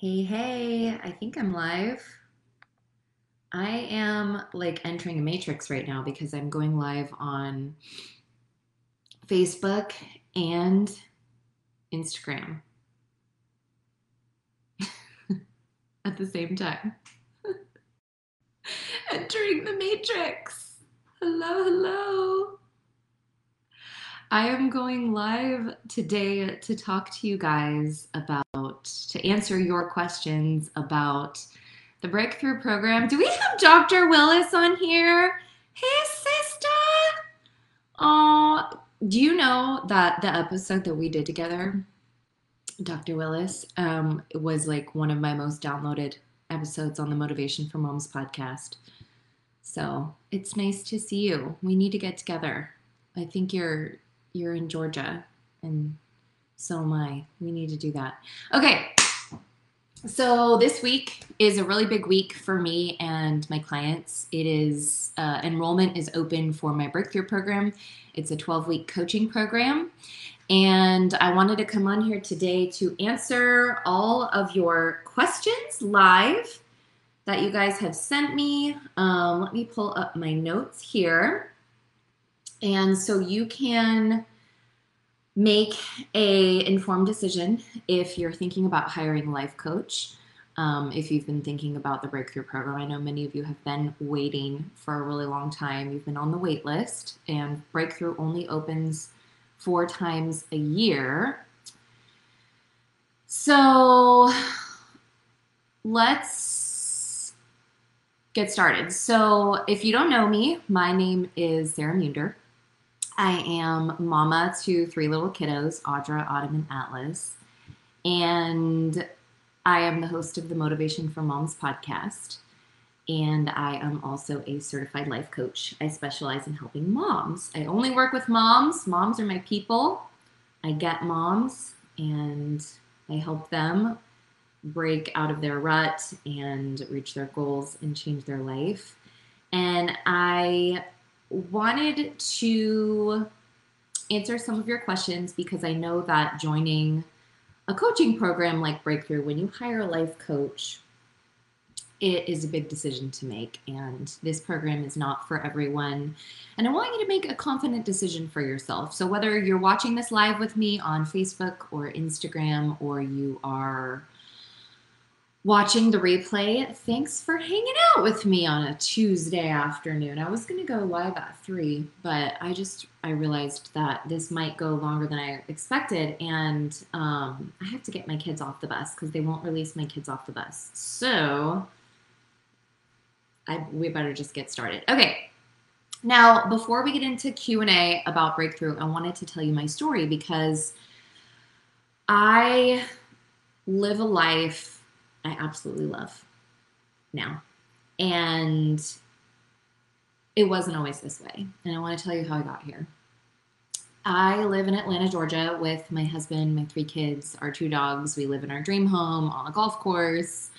Hey, hey, I think I'm live. I am like entering a matrix right now because I'm going live on Facebook and Instagram at the same time. entering the matrix. Hello, hello. I am going live today to talk to you guys about, to answer your questions about the Breakthrough Program. Do we have Dr. Willis on here? Hey, sister. Oh, do you know that the episode that we did together, Dr. Willis, um, was like one of my most downloaded episodes on the Motivation for Moms podcast. So it's nice to see you. We need to get together. I think you're you're in Georgia, and so am I. We need to do that. Okay. So this week is a really big week for me and my clients. It is uh, enrollment is open for my breakthrough program. It's a 12 week coaching program. And I wanted to come on here today to answer all of your questions live that you guys have sent me. Um, let me pull up my notes here. And so you can make a informed decision if you're thinking about hiring a life coach. Um, if you've been thinking about the breakthrough program, I know many of you have been waiting for a really long time. You've been on the wait list, and breakthrough only opens four times a year. So let's get started. So, if you don't know me, my name is Sarah Munder. I am mama to three little kiddos, Audra, Autumn, and Atlas. And I am the host of the Motivation for Moms podcast. And I am also a certified life coach. I specialize in helping moms. I only work with moms. Moms are my people. I get moms and I help them break out of their rut and reach their goals and change their life. And I wanted to answer some of your questions because I know that joining a coaching program like Breakthrough, when you hire a life coach, it is a big decision to make, and this program is not for everyone. And I want you to make a confident decision for yourself. So, whether you're watching this live with me on Facebook or Instagram, or you are watching the replay. Thanks for hanging out with me on a Tuesday afternoon. I was going to go live at 3, but I just I realized that this might go longer than I expected and um, I have to get my kids off the bus cuz they won't release my kids off the bus. So I we better just get started. Okay. Now, before we get into Q&A about breakthrough, I wanted to tell you my story because I live a life I absolutely love now. And it wasn't always this way. And I want to tell you how I got here. I live in Atlanta, Georgia with my husband, my three kids, our two dogs. We live in our dream home on a golf course.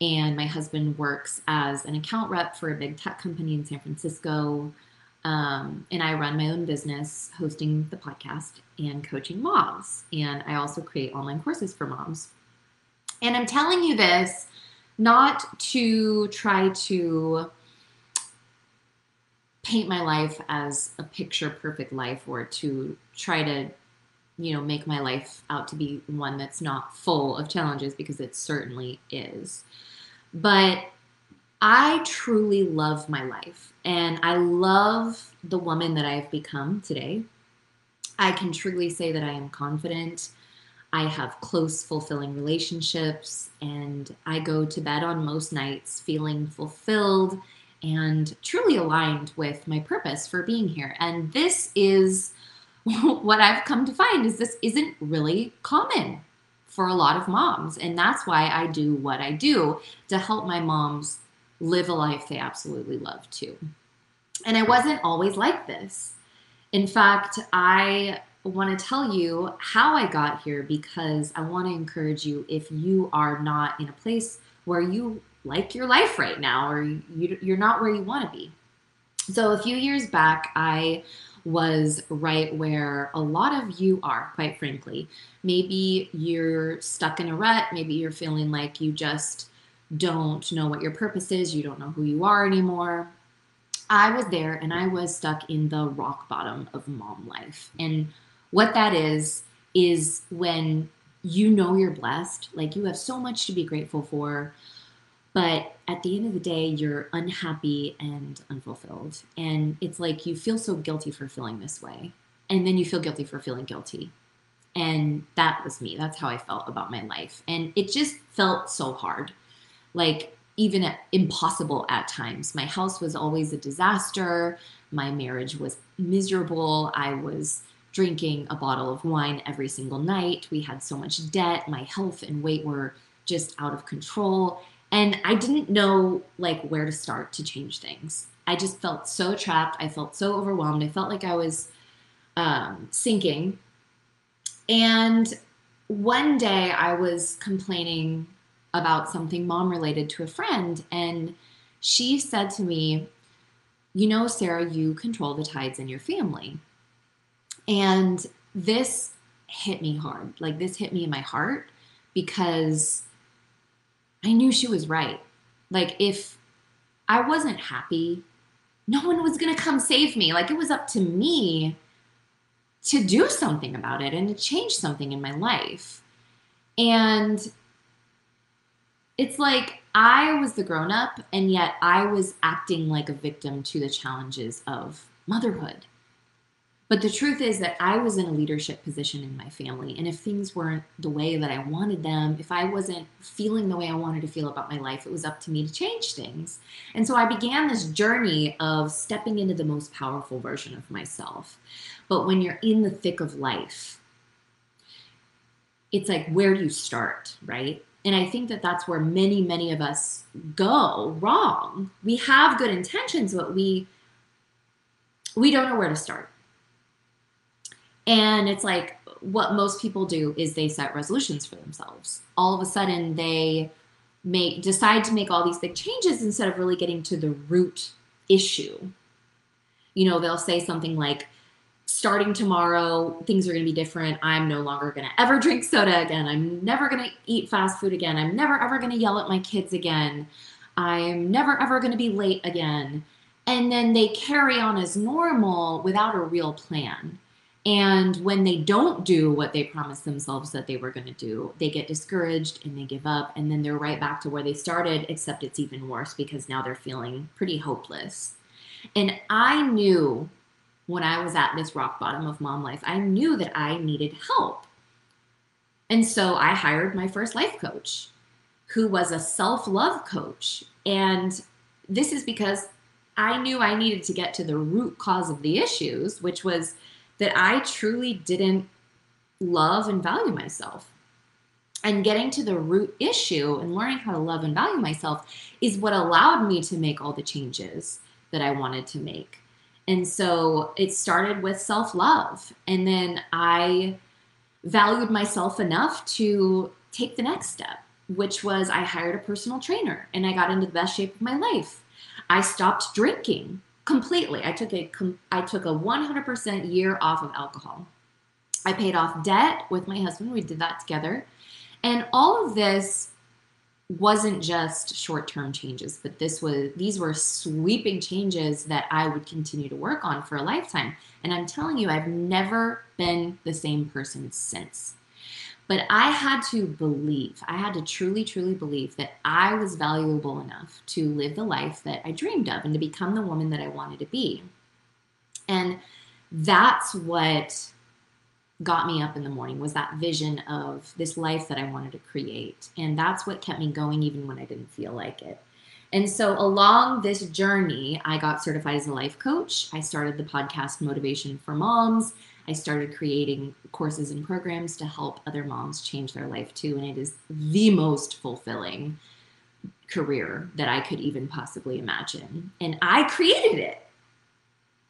And my husband works as an account rep for a big tech company in San Francisco. Um, and I run my own business hosting the podcast and coaching moms. And I also create online courses for moms. And I'm telling you this not to try to paint my life as a picture perfect life or to try to you know make my life out to be one that's not full of challenges because it certainly is. But i truly love my life and i love the woman that i've become today. I can truly say that i am confident I have close, fulfilling relationships, and I go to bed on most nights feeling fulfilled and truly aligned with my purpose for being here. And this is what I've come to find is this isn't really common for a lot of moms. And that's why I do what I do to help my moms live a life they absolutely love too. And I wasn't always like this. In fact, I want to tell you how I got here because I want to encourage you if you are not in a place where you like your life right now or you, you're not where you want to be. So, a few years back, I was right where a lot of you are, quite frankly. Maybe you're stuck in a rut. Maybe you're feeling like you just don't know what your purpose is. You don't know who you are anymore. I was there and I was stuck in the rock bottom of mom life. And what that is, is when you know you're blessed, like you have so much to be grateful for, but at the end of the day, you're unhappy and unfulfilled. And it's like you feel so guilty for feeling this way. And then you feel guilty for feeling guilty. And that was me. That's how I felt about my life. And it just felt so hard. Like, even impossible at times. My house was always a disaster. My marriage was miserable. I was drinking a bottle of wine every single night. We had so much debt. My health and weight were just out of control and I didn't know like where to start to change things. I just felt so trapped. I felt so overwhelmed. I felt like I was um, sinking. And one day I was complaining about something mom related to a friend, and she said to me, You know, Sarah, you control the tides in your family. And this hit me hard. Like, this hit me in my heart because I knew she was right. Like, if I wasn't happy, no one was going to come save me. Like, it was up to me to do something about it and to change something in my life. And it's like I was the grown up, and yet I was acting like a victim to the challenges of motherhood. But the truth is that I was in a leadership position in my family. And if things weren't the way that I wanted them, if I wasn't feeling the way I wanted to feel about my life, it was up to me to change things. And so I began this journey of stepping into the most powerful version of myself. But when you're in the thick of life, it's like, where do you start, right? And I think that that's where many, many of us go wrong. We have good intentions, but we we don't know where to start and it's like what most people do is they set resolutions for themselves. All of a sudden, they make decide to make all these big changes instead of really getting to the root issue. You know, they'll say something like, starting tomorrow, things are going to be different. I'm no longer going to ever drink soda again. I'm never going to eat fast food again. I'm never ever going to yell at my kids again. I'm never ever going to be late again. And then they carry on as normal without a real plan. And when they don't do what they promised themselves that they were going to do, they get discouraged and they give up. And then they're right back to where they started, except it's even worse because now they're feeling pretty hopeless. And I knew when I was at this rock bottom of mom life, I knew that I needed help. And so I hired my first life coach, who was a self love coach. And this is because I knew I needed to get to the root cause of the issues, which was that I truly didn't love and value myself. And getting to the root issue and learning how to love and value myself is what allowed me to make all the changes that I wanted to make. And so it started with self love. And then I valued myself enough to take the next step, which was I hired a personal trainer and I got into the best shape of my life. I stopped drinking completely. I took a I took a 100% year off of alcohol. I paid off debt with my husband. We did that together. And all of this wasn't just short-term changes, but this was these were sweeping changes that I would continue to work on for a lifetime. And I'm telling you, I've never been the same person since. But I had to believe, I had to truly, truly believe that I was valuable enough to live the life that I dreamed of and to become the woman that I wanted to be. And that's what got me up in the morning was that vision of this life that I wanted to create. And that's what kept me going even when I didn't feel like it. And so along this journey, I got certified as a life coach. I started the podcast Motivation for Moms. I started creating courses and programs to help other moms change their life too. And it is the most fulfilling career that I could even possibly imagine. And I created it.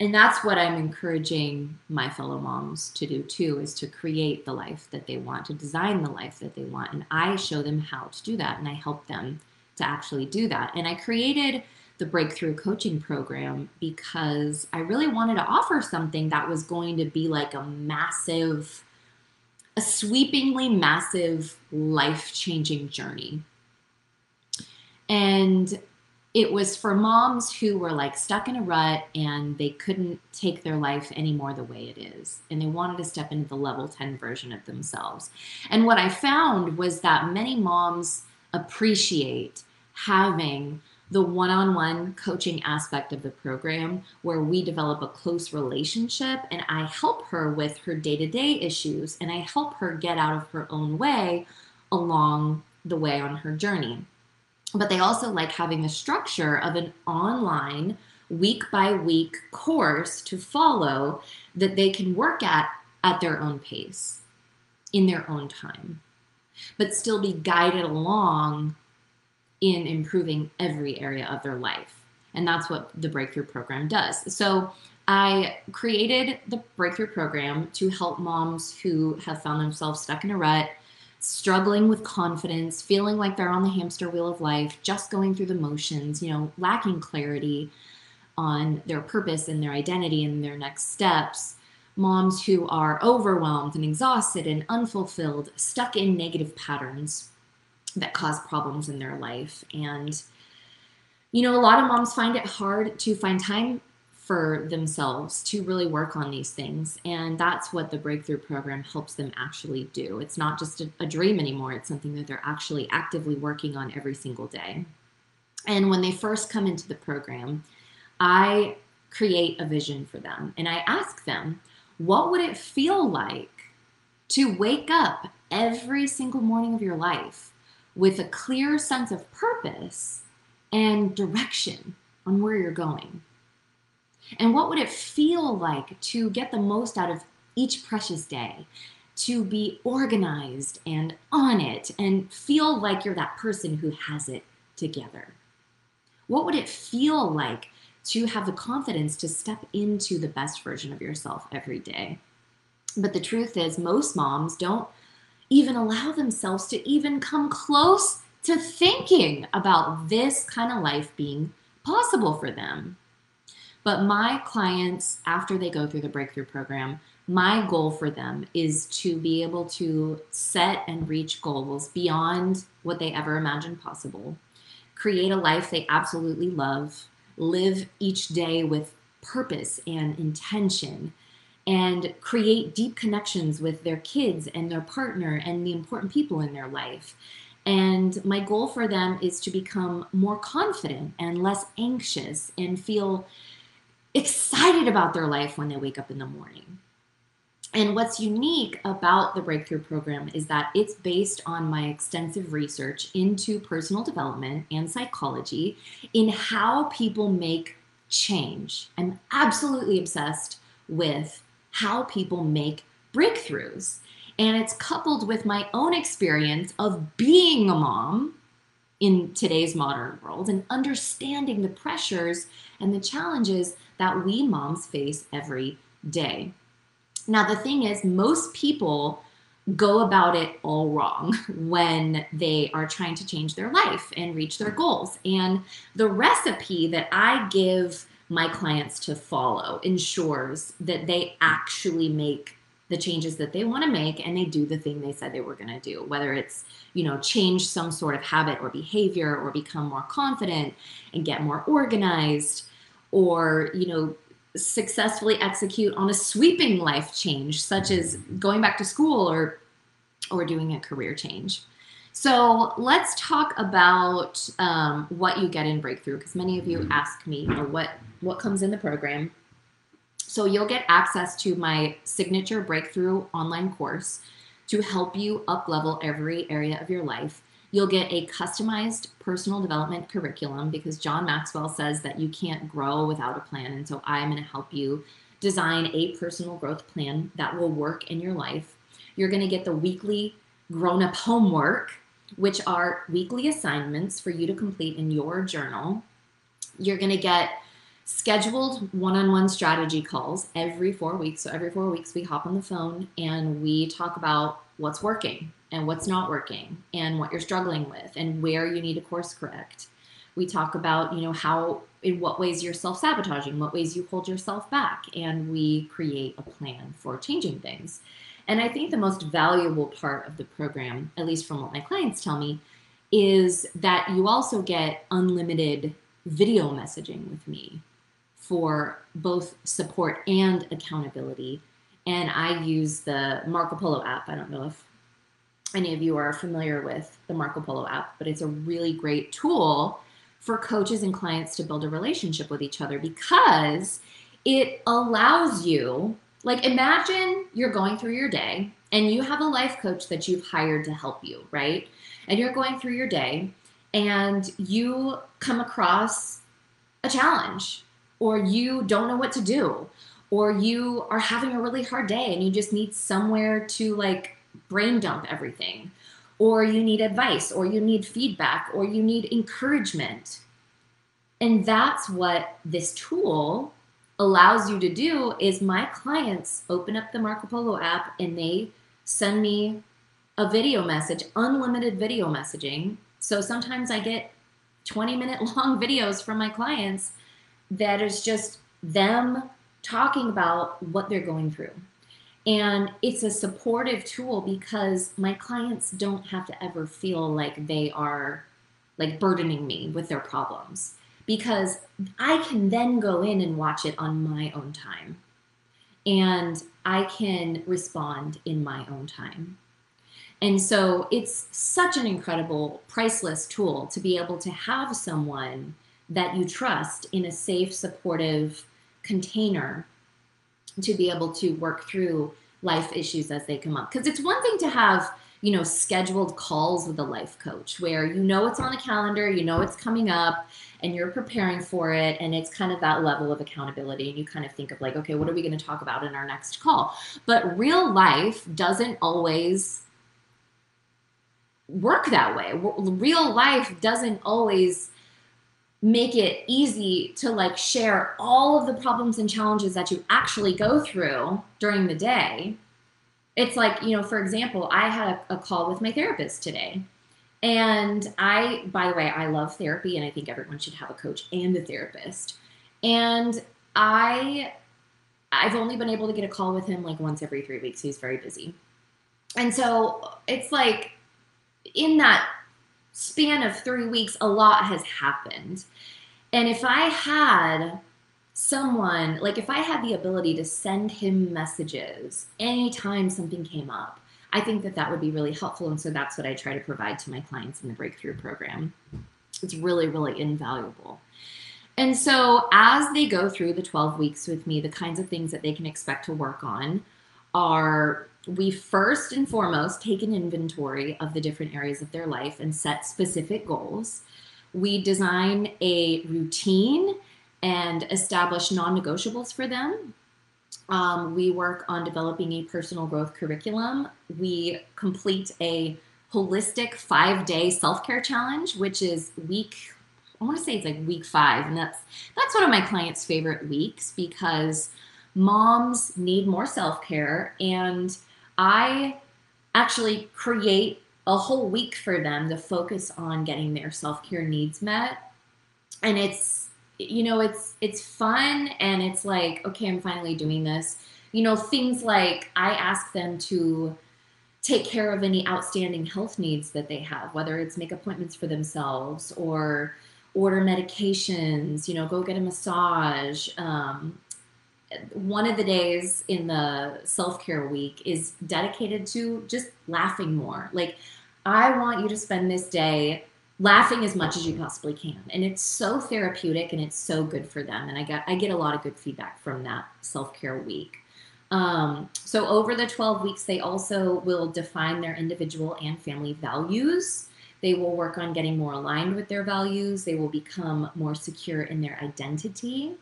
And that's what I'm encouraging my fellow moms to do too is to create the life that they want, to design the life that they want. And I show them how to do that and I help them to actually do that. And I created the breakthrough coaching program because I really wanted to offer something that was going to be like a massive, a sweepingly massive, life changing journey. And it was for moms who were like stuck in a rut and they couldn't take their life anymore the way it is. And they wanted to step into the level 10 version of themselves. And what I found was that many moms appreciate having the one on one coaching aspect of the program where we develop a close relationship and I help her with her day to day issues and I help her get out of her own way along the way on her journey. But they also like having the structure of an online week by week course to follow that they can work at at their own pace in their own time but still be guided along in improving every area of their life. And that's what the Breakthrough Program does. So I created the Breakthrough Program to help moms who have found themselves stuck in a rut, struggling with confidence, feeling like they're on the hamster wheel of life, just going through the motions, you know, lacking clarity on their purpose and their identity and their next steps. Moms who are overwhelmed and exhausted and unfulfilled, stuck in negative patterns that cause problems in their life. And, you know, a lot of moms find it hard to find time for themselves to really work on these things. And that's what the Breakthrough Program helps them actually do. It's not just a, a, dream anymore, it's something that they're actually actively working on every single day. And when they first come into the program, I create a vision for them and I ask them, what would it feel like to wake up every single morning of your life with a clear sense of purpose and direction on where you're going? And what would it feel like to get the most out of each precious day? To be organized and on it and feel like you're that person who has it together? What would it feel like to have the confidence to step into the best version of yourself every day? But the truth is, most moms don't even allow themselves to even come close to thinking about this kind of life being possible for them. But my clients, after they go through the breakthrough program, my goal for them is to be able to set and reach goals beyond what they ever imagined possible, create a life they absolutely love, live each day with purpose and intention, and create deep connections with their kids and their partner and the important people in their life. And my goal for them is to become more confident and less anxious and feel excited about their life when they wake up in the morning. And what's unique about the Breakthrough Program is that it's based on my extensive research into personal development and psychology in how people make change. I'm absolutely obsessed with how people make breakthroughs. And it's coupled with my own experience of being a mom in today's modern world and understanding the pressures and the challenges that we moms face every day. Now, the thing is, most people go about it all wrong when they are trying to change their life and reach their goals. And the recipe that I give my clients to follow ensures that they actually make the changes that they want to make and they do the thing they said they were going to do whether it's you know change some sort of habit or behavior or become more confident and get more organized or you know successfully execute on a sweeping life change such as going back to school or or doing a career change so let's talk about um, what you get in breakthrough because many of you ask me you know, what what comes in the program. So you'll get access to my signature breakthrough online course to help you up level every area of your life. You'll get a customized personal development curriculum because John Maxwell says that you can't grow without a plan. And so I'm going to help you design a personal growth plan that will work in your life. You're going to get the weekly grown up homework, which are weekly assignments for you to complete in your journal. You're going to get scheduled one-on-one strategy calls every four weeks. So every four weeks we hop on the phone and we talk about what's working and what's not working and what you're struggling with and where you need to course correct. We talk about, you know, how, in what ways you're self sabotaging, what ways you hold yourself back, and we create a plan for changing things. And I think the most valuable part of the program, at least from what my clients tell me, is that you also get unlimited video messaging with me for both support and accountability. And I use the Marco Polo app. I don't know if any of you are familiar with the Marco Polo app, but it's a really great tool for coaches and clients to build a relationship with each other because it allows you, like, imagine you're going through your day and you have a life coach that you've hired to help you, right? And you're going through your day and you come across a challenge or you don't know what to do or you are having a really hard day and you just need somewhere to like brain dump everything or you need advice or you need feedback or you need encouragement and that's what this tool allows you to do is my clients open up the marco polo app and they send me a video message unlimited video messaging so sometimes i get 20 minute long videos from my clients that is just them talking about what they're going through. And it's a supportive tool because my clients don't have to ever feel like they are like burdening me with their problems because I can then go in and watch it on my own time. And I can respond in my own time. And so it's such an incredible, priceless tool to be able to have someone that you trust in a safe, supportive container to be able to work through life issues as they come up. Because it's one thing to have, you know, scheduled calls with a life coach where you know it's on the calendar, you know it's coming up, and you're preparing for it. And it's kind of that level of accountability. And you kind of think of like, okay, what are we going to talk about in our next call? But real life doesn't always work that way. Real life doesn't always make it easy to like share all of the problems and challenges that you actually go through during the day. It's like, you know, for example, I had a, a call with my therapist today. And I, by the way, I love therapy and I think everyone should have a coach and a therapist. And I I've only been able to get a call with him like once every 3 weeks. He's very busy. And so it's like in that span of three weeks, a lot has happened. And if I had someone, like if I had the ability to send him messages anytime something came up, I think that that would be really helpful. And so that's what I try to provide to my clients in the breakthrough program. It's really, really invaluable. And so as they go through the 12 weeks with me, the kinds of things that they can expect to work on are we first and foremost take an inventory of the different areas of their life and set specific goals. We design a routine and establish non negotiables for them. Um, we work on developing a personal growth curriculum. We complete a holistic five day self care challenge, which is week. I want to say it's like week five, and that's that's one of my clients' favorite weeks because moms need more self care and I actually create a whole week for them to focus on getting their self-care needs met. And it's you know, it's it's fun and it's like, okay, I'm finally doing this. You know, things like I ask them to take care of any outstanding health needs that they have, whether it's make appointments for themselves or order medications, you know, go get a massage, um, one of the days in the self care week is dedicated to just laughing more. Like, I want you to spend this day laughing as much as you possibly can. And it's so therapeutic and it's so good for them. And I got I get a lot of good feedback from that self care week. Um, so over the 12 weeks, they also will define their individual and family values. They will work on getting more aligned with their values. They will become more secure in their identity.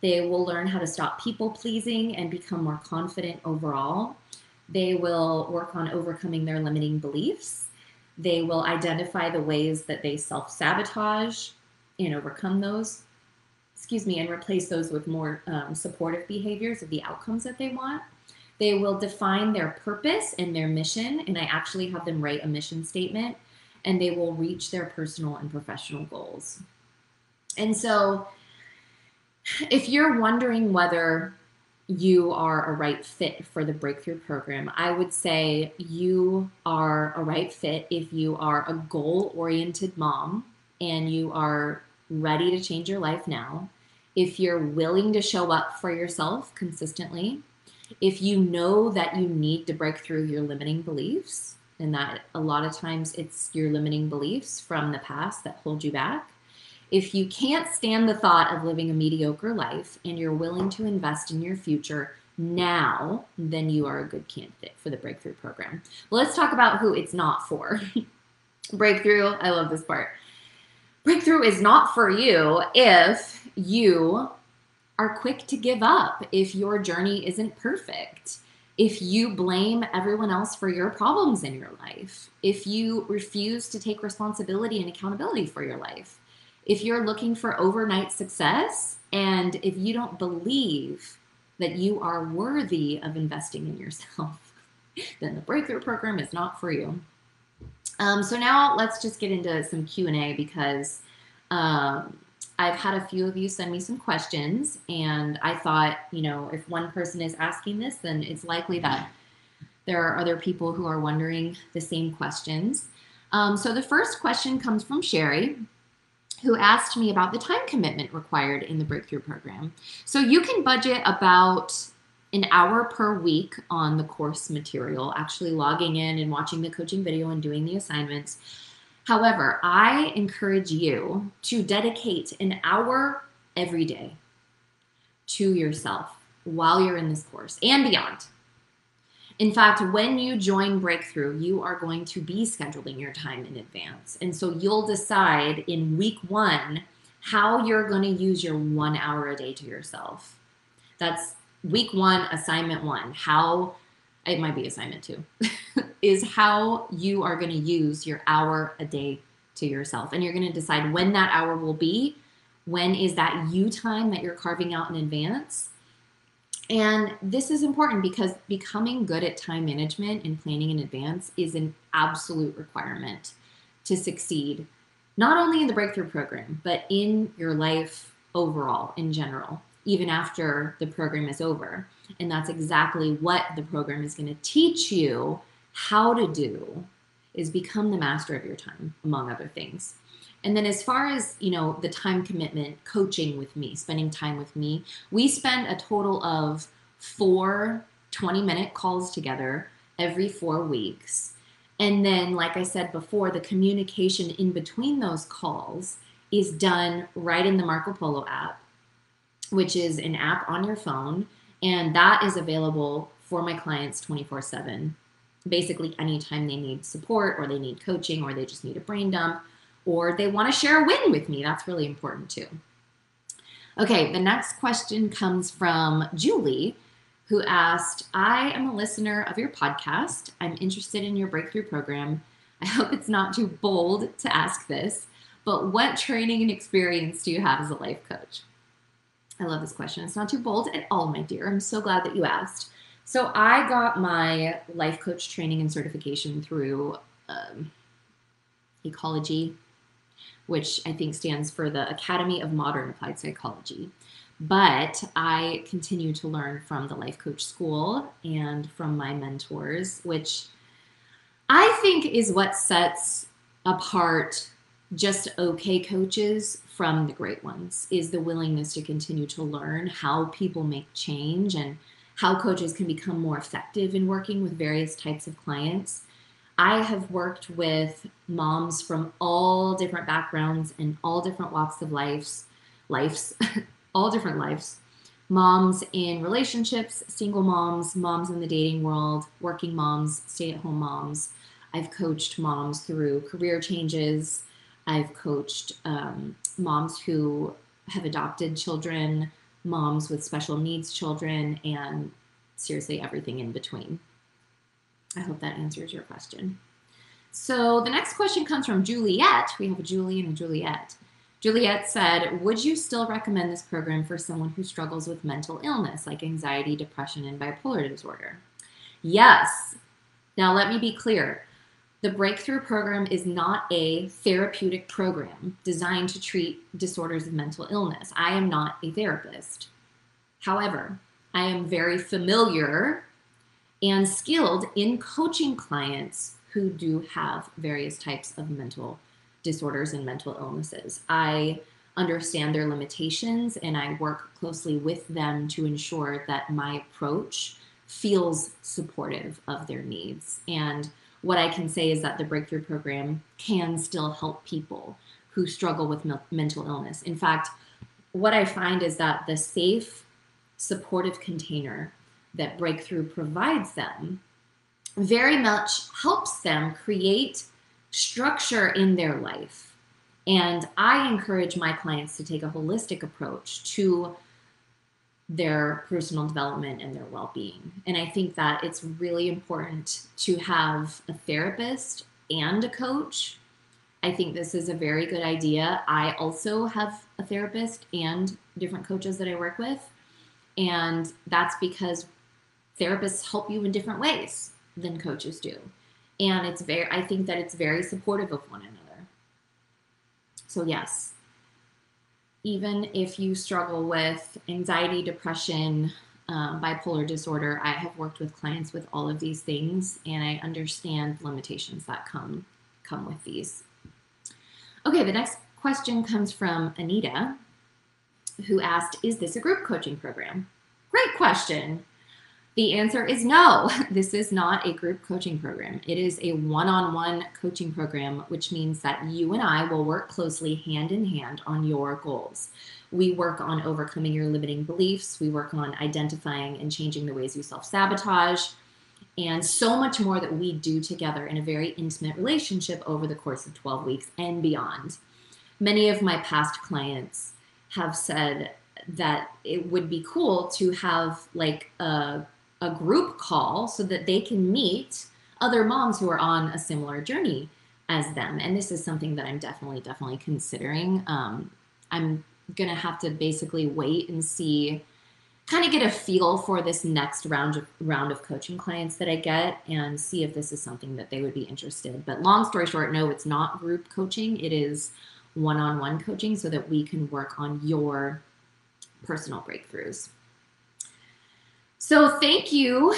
They will learn how to stop people pleasing and become more confident overall. They will work on overcoming their limiting beliefs. They will identify the ways that they self sabotage and overcome those, excuse me, and replace those with more um, supportive behaviors of the outcomes that they want. They will define their purpose and their mission, and I actually have them write a mission statement, and they will reach their personal and professional goals. And so, if you're wondering whether you are a right fit for the breakthrough program, I would say you are a right fit if you are a goal oriented mom and you are ready to change your life now. If you're willing to show up for yourself consistently, if you know that you need to break through your limiting beliefs, and that a lot of times it's your limiting beliefs from the past that hold you back. If you can't stand the thought of living a mediocre life and you're willing to invest in your future now, then you are a good candidate for the Breakthrough program. Let's talk about who it's not for. Breakthrough, I love this part. Breakthrough is not for you if you are quick to give up, if your journey isn't perfect if you blame everyone else for your problems in your life, if you refuse to take responsibility and accountability for your life, if you're looking for overnight success, and if you don't believe that you are worthy of investing in yourself, then the breakthrough program is not for you. Um, so now let's just get into some Q and A because um, I've had a few of you send me some questions, and I thought, you know, if one person is asking this, then it's likely that there are other people who are wondering the same questions. Um, so the first question comes from Sherry, who asked me about the time commitment required in the breakthrough program. So you can budget about an hour per week on the course material, actually logging in and watching the coaching video and doing the assignments. However, I encourage you to dedicate an hour every day to yourself while you're in this course and beyond. In fact, when you join Breakthrough, you are going to be scheduling your time in advance. And so you'll decide in week one how you're going to use your one hour a day to yourself. That's week one, assignment one. How it might be assignment two, is how you are going to use your hour a day to yourself. And you're going to decide when that hour will be. When is that you time that you're carving out in advance? And this is important because becoming good at time management and planning in advance is an absolute requirement to succeed, not only in the breakthrough program, but in your life overall in general, even after the program is over. And that's exactly what the program is going to teach you how to do is become the master of your time, among other things. And then as far as, you know, the time commitment, coaching with me, spending time with me, we spend a total of four 20 minute calls together every four weeks. And then, like I said before, the communication in between those calls is done right in the Marco Polo app, which is an app on your phone and that is available for my clients 24 7. Basically, anytime they need support or they need coaching or they just need a brain dump or they want to share a win with me. That's really important too. Okay, the next question comes from Julie, who asked I am a listener of your podcast. I'm interested in your breakthrough program. I hope it's not too bold to ask this, but what training and experience do you have as a life coach? I love this question. It's not too bold at all, my dear. I'm so glad that you asked. So, I got my life coach training and certification through um, Ecology, which I think stands for the Academy of Modern Applied Psychology. But I continue to learn from the Life Coach School and from my mentors, which I think is what sets apart just okay coaches from the great ones is the willingness to continue to learn how people make change and how coaches can become more effective in working with various types of clients. I have worked with moms from all different backgrounds and all different walks of lives, lives, all different lives. Moms in relationships, single moms, moms in the dating world, working moms, stay at home moms. I've coached moms through career changes, I've coached um, moms who have adopted children, moms with special needs children, and seriously everything in between. I hope that answers your question. So the next question comes from Juliet. We have a Julie and a Juliet. Juliet said, Would you still recommend this program for someone who struggles with mental illness like anxiety, depression, and bipolar disorder? Yes. Now, let me be clear The Breakthrough Program is not a therapeutic program designed to treat disorders of mental illness. I am not a therapist. However, I am very familiar and skilled in coaching clients who do have various types of mental disorders and mental illnesses. I understand their limitations and I work closely with them to ensure that my approach feels supportive of their needs. And what I can say is that the Breakthrough Program can still help people who struggle with mental illness. In fact, what I find is that the safe, supportive container that Breakthrough provides them very much helps them create structure in their life. And I encourage my clients to take a holistic approach to their personal development and their well being. And I think that it's really important to have a therapist and a coach. I think this is a very good idea. I also have a therapist and different coaches that I work with. And that's because therapists help you in different ways than coaches do. And it's very, I think that it's very supportive of one another. So, yes, even if you struggle with anxiety, depression, um, bipolar disorder, I have worked with clients with all of these things, and I understand limitations that come come with these. Okay, the next question comes from Anita, who asked, "Is this a group coaching program?" Great question. The answer is no. This is not a group coaching program. It is a one on one coaching program, which means that you and I will work closely hand in hand on your goals. We work on overcoming your limiting beliefs, we work on identifying and changing the ways you self sabotage, and so much more that we do together in a very intimate relationship over the course of 12 weeks and beyond. Many of my past clients have said that it would be cool to have like a a group call so that they can meet other moms who are on a similar journey as them. And this is something that I'm definitely, definitely considering. Um, I'm going to have to basically wait and see kind of get a feel for this next round of round of coaching clients that I get and see if this is something that they would be interested. But long story short, no, it's not group coaching. It is one-on-one coaching so that we can work on your personal breakthroughs. So, thank you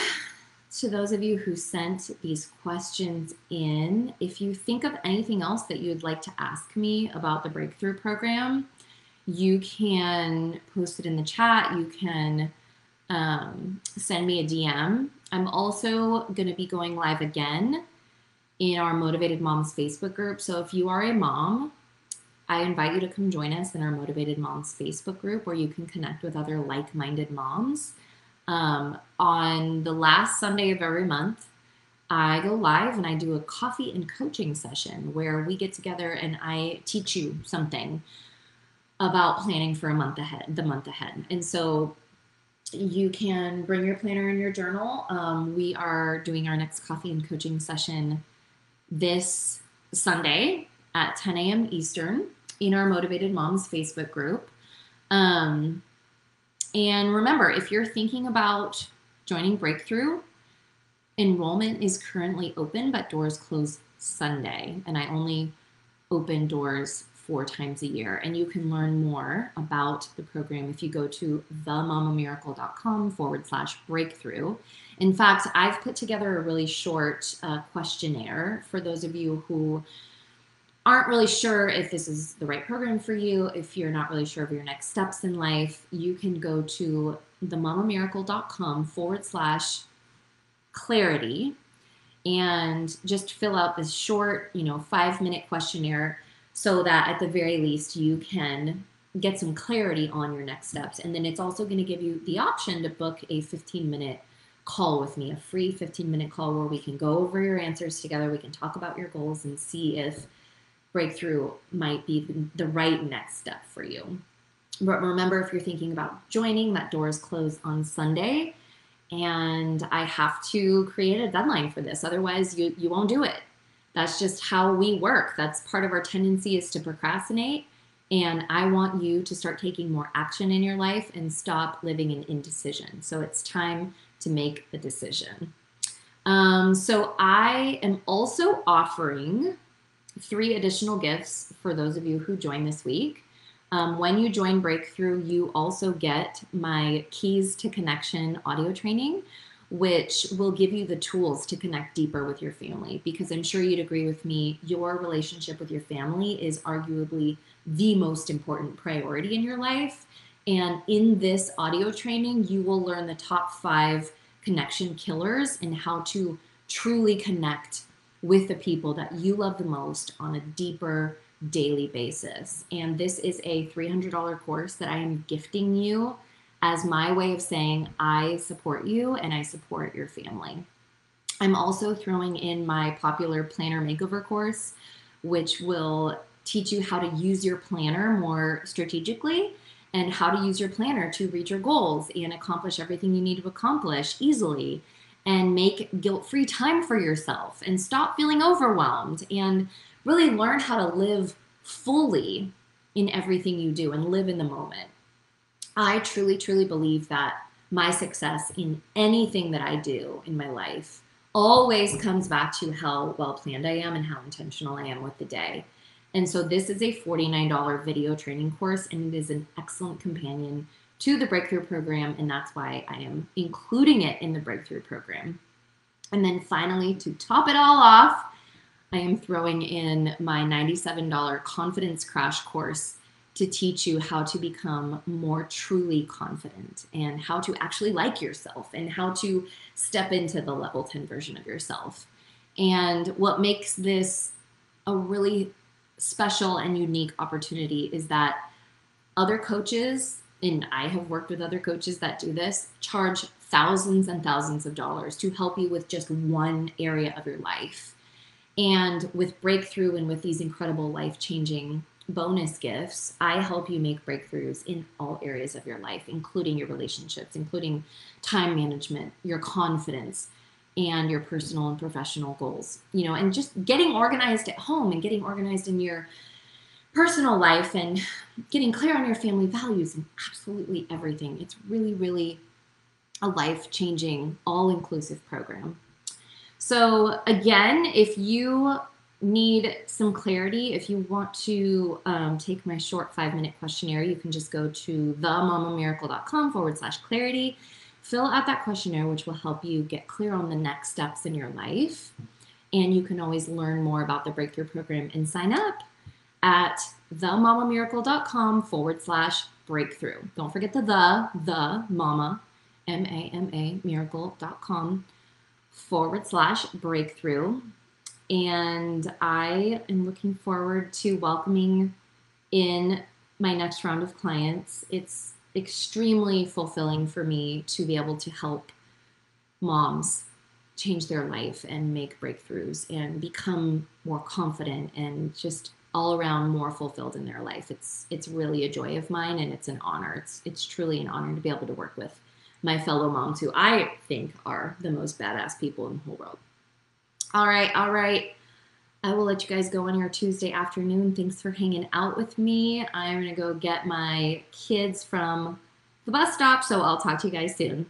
to those of you who sent these questions in. If you think of anything else that you'd like to ask me about the Breakthrough Program, you can post it in the chat. You can um, send me a DM. I'm also going to be going live again in our Motivated Moms Facebook group. So, if you are a mom, I invite you to come join us in our Motivated Moms Facebook group where you can connect with other like minded moms um, on the last Sunday of every month, I go live and I do a coffee and coaching session where we get together and I teach you something about planning for a month ahead, the month ahead. And so you can bring your planner and your journal. Um, we are doing our next coffee and coaching session this Sunday at 10 a.m. Eastern in our Motivated Moms Facebook group. Um, and remember, if you're thinking about joining Breakthrough, enrollment is currently open, but doors close Sunday. And I only open doors four times a year. And you can learn more about the program if you go to themamamiracle.com forward slash breakthrough. In fact, I've put together a really short uh, questionnaire for those of you who aren't really sure if this is the right program for you, if you're not really sure of your next steps in life, you can go to themamamiracle.com forward slash clarity and just fill out this short, you know, five minute questionnaire so that at the very least you can get some clarity on your next steps. And then it's also going to give you the option to book a 15 minute call with me, a free 15 minute call where we can go over your answers together. We can talk about your goals and see if breakthrough might be the right next step for you. But remember, if you're thinking about joining, that doors close on Sunday, and I have to create a deadline for this. Otherwise, you you won't do it. That's just how we work. That's part of our tendency is to procrastinate. And I want you to start taking more action in your life and stop living in indecision. So it's time to make a decision. Um, so I am also offering three additional gifts for those of you who join this week. Um, when you join Breakthrough, you also get my Keys to Connection audio training, which will give you the tools to connect deeper with your family. Because I'm sure you'd agree with me, your relationship with your family is arguably the most important priority in your life. And in this audio training, you will learn the top five connection killers and how to truly connect with the people that you love the most on a deeper daily basis. And this is a $300 course that I am gifting you as my way of saying I support you and I support your family. I'm also throwing in my popular planner makeover course, which will teach you how to use your planner more strategically and how to use your planner to reach your goals and accomplish everything you need to accomplish easily and make guilt free time for yourself and stop feeling overwhelmed and really learn how to live fully in everything you do and live in the moment. I truly, truly believe that my success in anything that I do in my life always comes back to how well planned I am and how intentional I am with the day. And so this is a $49 video training course and it is an excellent companion to the Breakthrough program. And that's why I am including it in the Breakthrough program. And then finally, to top it all off, I am throwing in my $97 confidence crash course to teach you how to become more truly confident and how to actually like yourself and how to step into the level 10 version of yourself. And what makes this a really special and unique opportunity is that other coaches, and I have worked with other coaches that do this, charge thousands and thousands of dollars to help you with just one area of your life. And with breakthrough and with these incredible life changing bonus gifts, I help you make breakthroughs in all areas of your life, including your relationships, including time management, your confidence, and your personal and professional goals. You know, and just getting organized at home and getting organized in your personal life and getting clear on your family values and absolutely everything. It's really, really a life changing, all inclusive program. So, again, if you need some clarity, if you want to um, take my short five minute questionnaire, you can just go to themamamiracle.com forward slash clarity fill out that questionnaire, which will help you get clear on the next steps in your life. And you can always learn more about the Breakthrough Program and sign up at themamamiracle.com forward slash breakthrough. Don't forget the the, the mama, M A M A miracle.com forward slash breakthrough. And I am looking forward to welcoming in my next round of clients. It's extremely fulfilling for me to be able to help moms change their life and make breakthroughs and become more confident and just all around more fulfilled in their life. It's it's really a joy of mine and it's an honor. It's it's truly an honor to be able to work with my fellow moms who I think are the most badass people in the whole world. All right, all right. I will let you guys go on your Tuesday afternoon. Thanks for hanging out with me. I'm going to go get my kids from the bus stop, so I'll talk to you guys soon.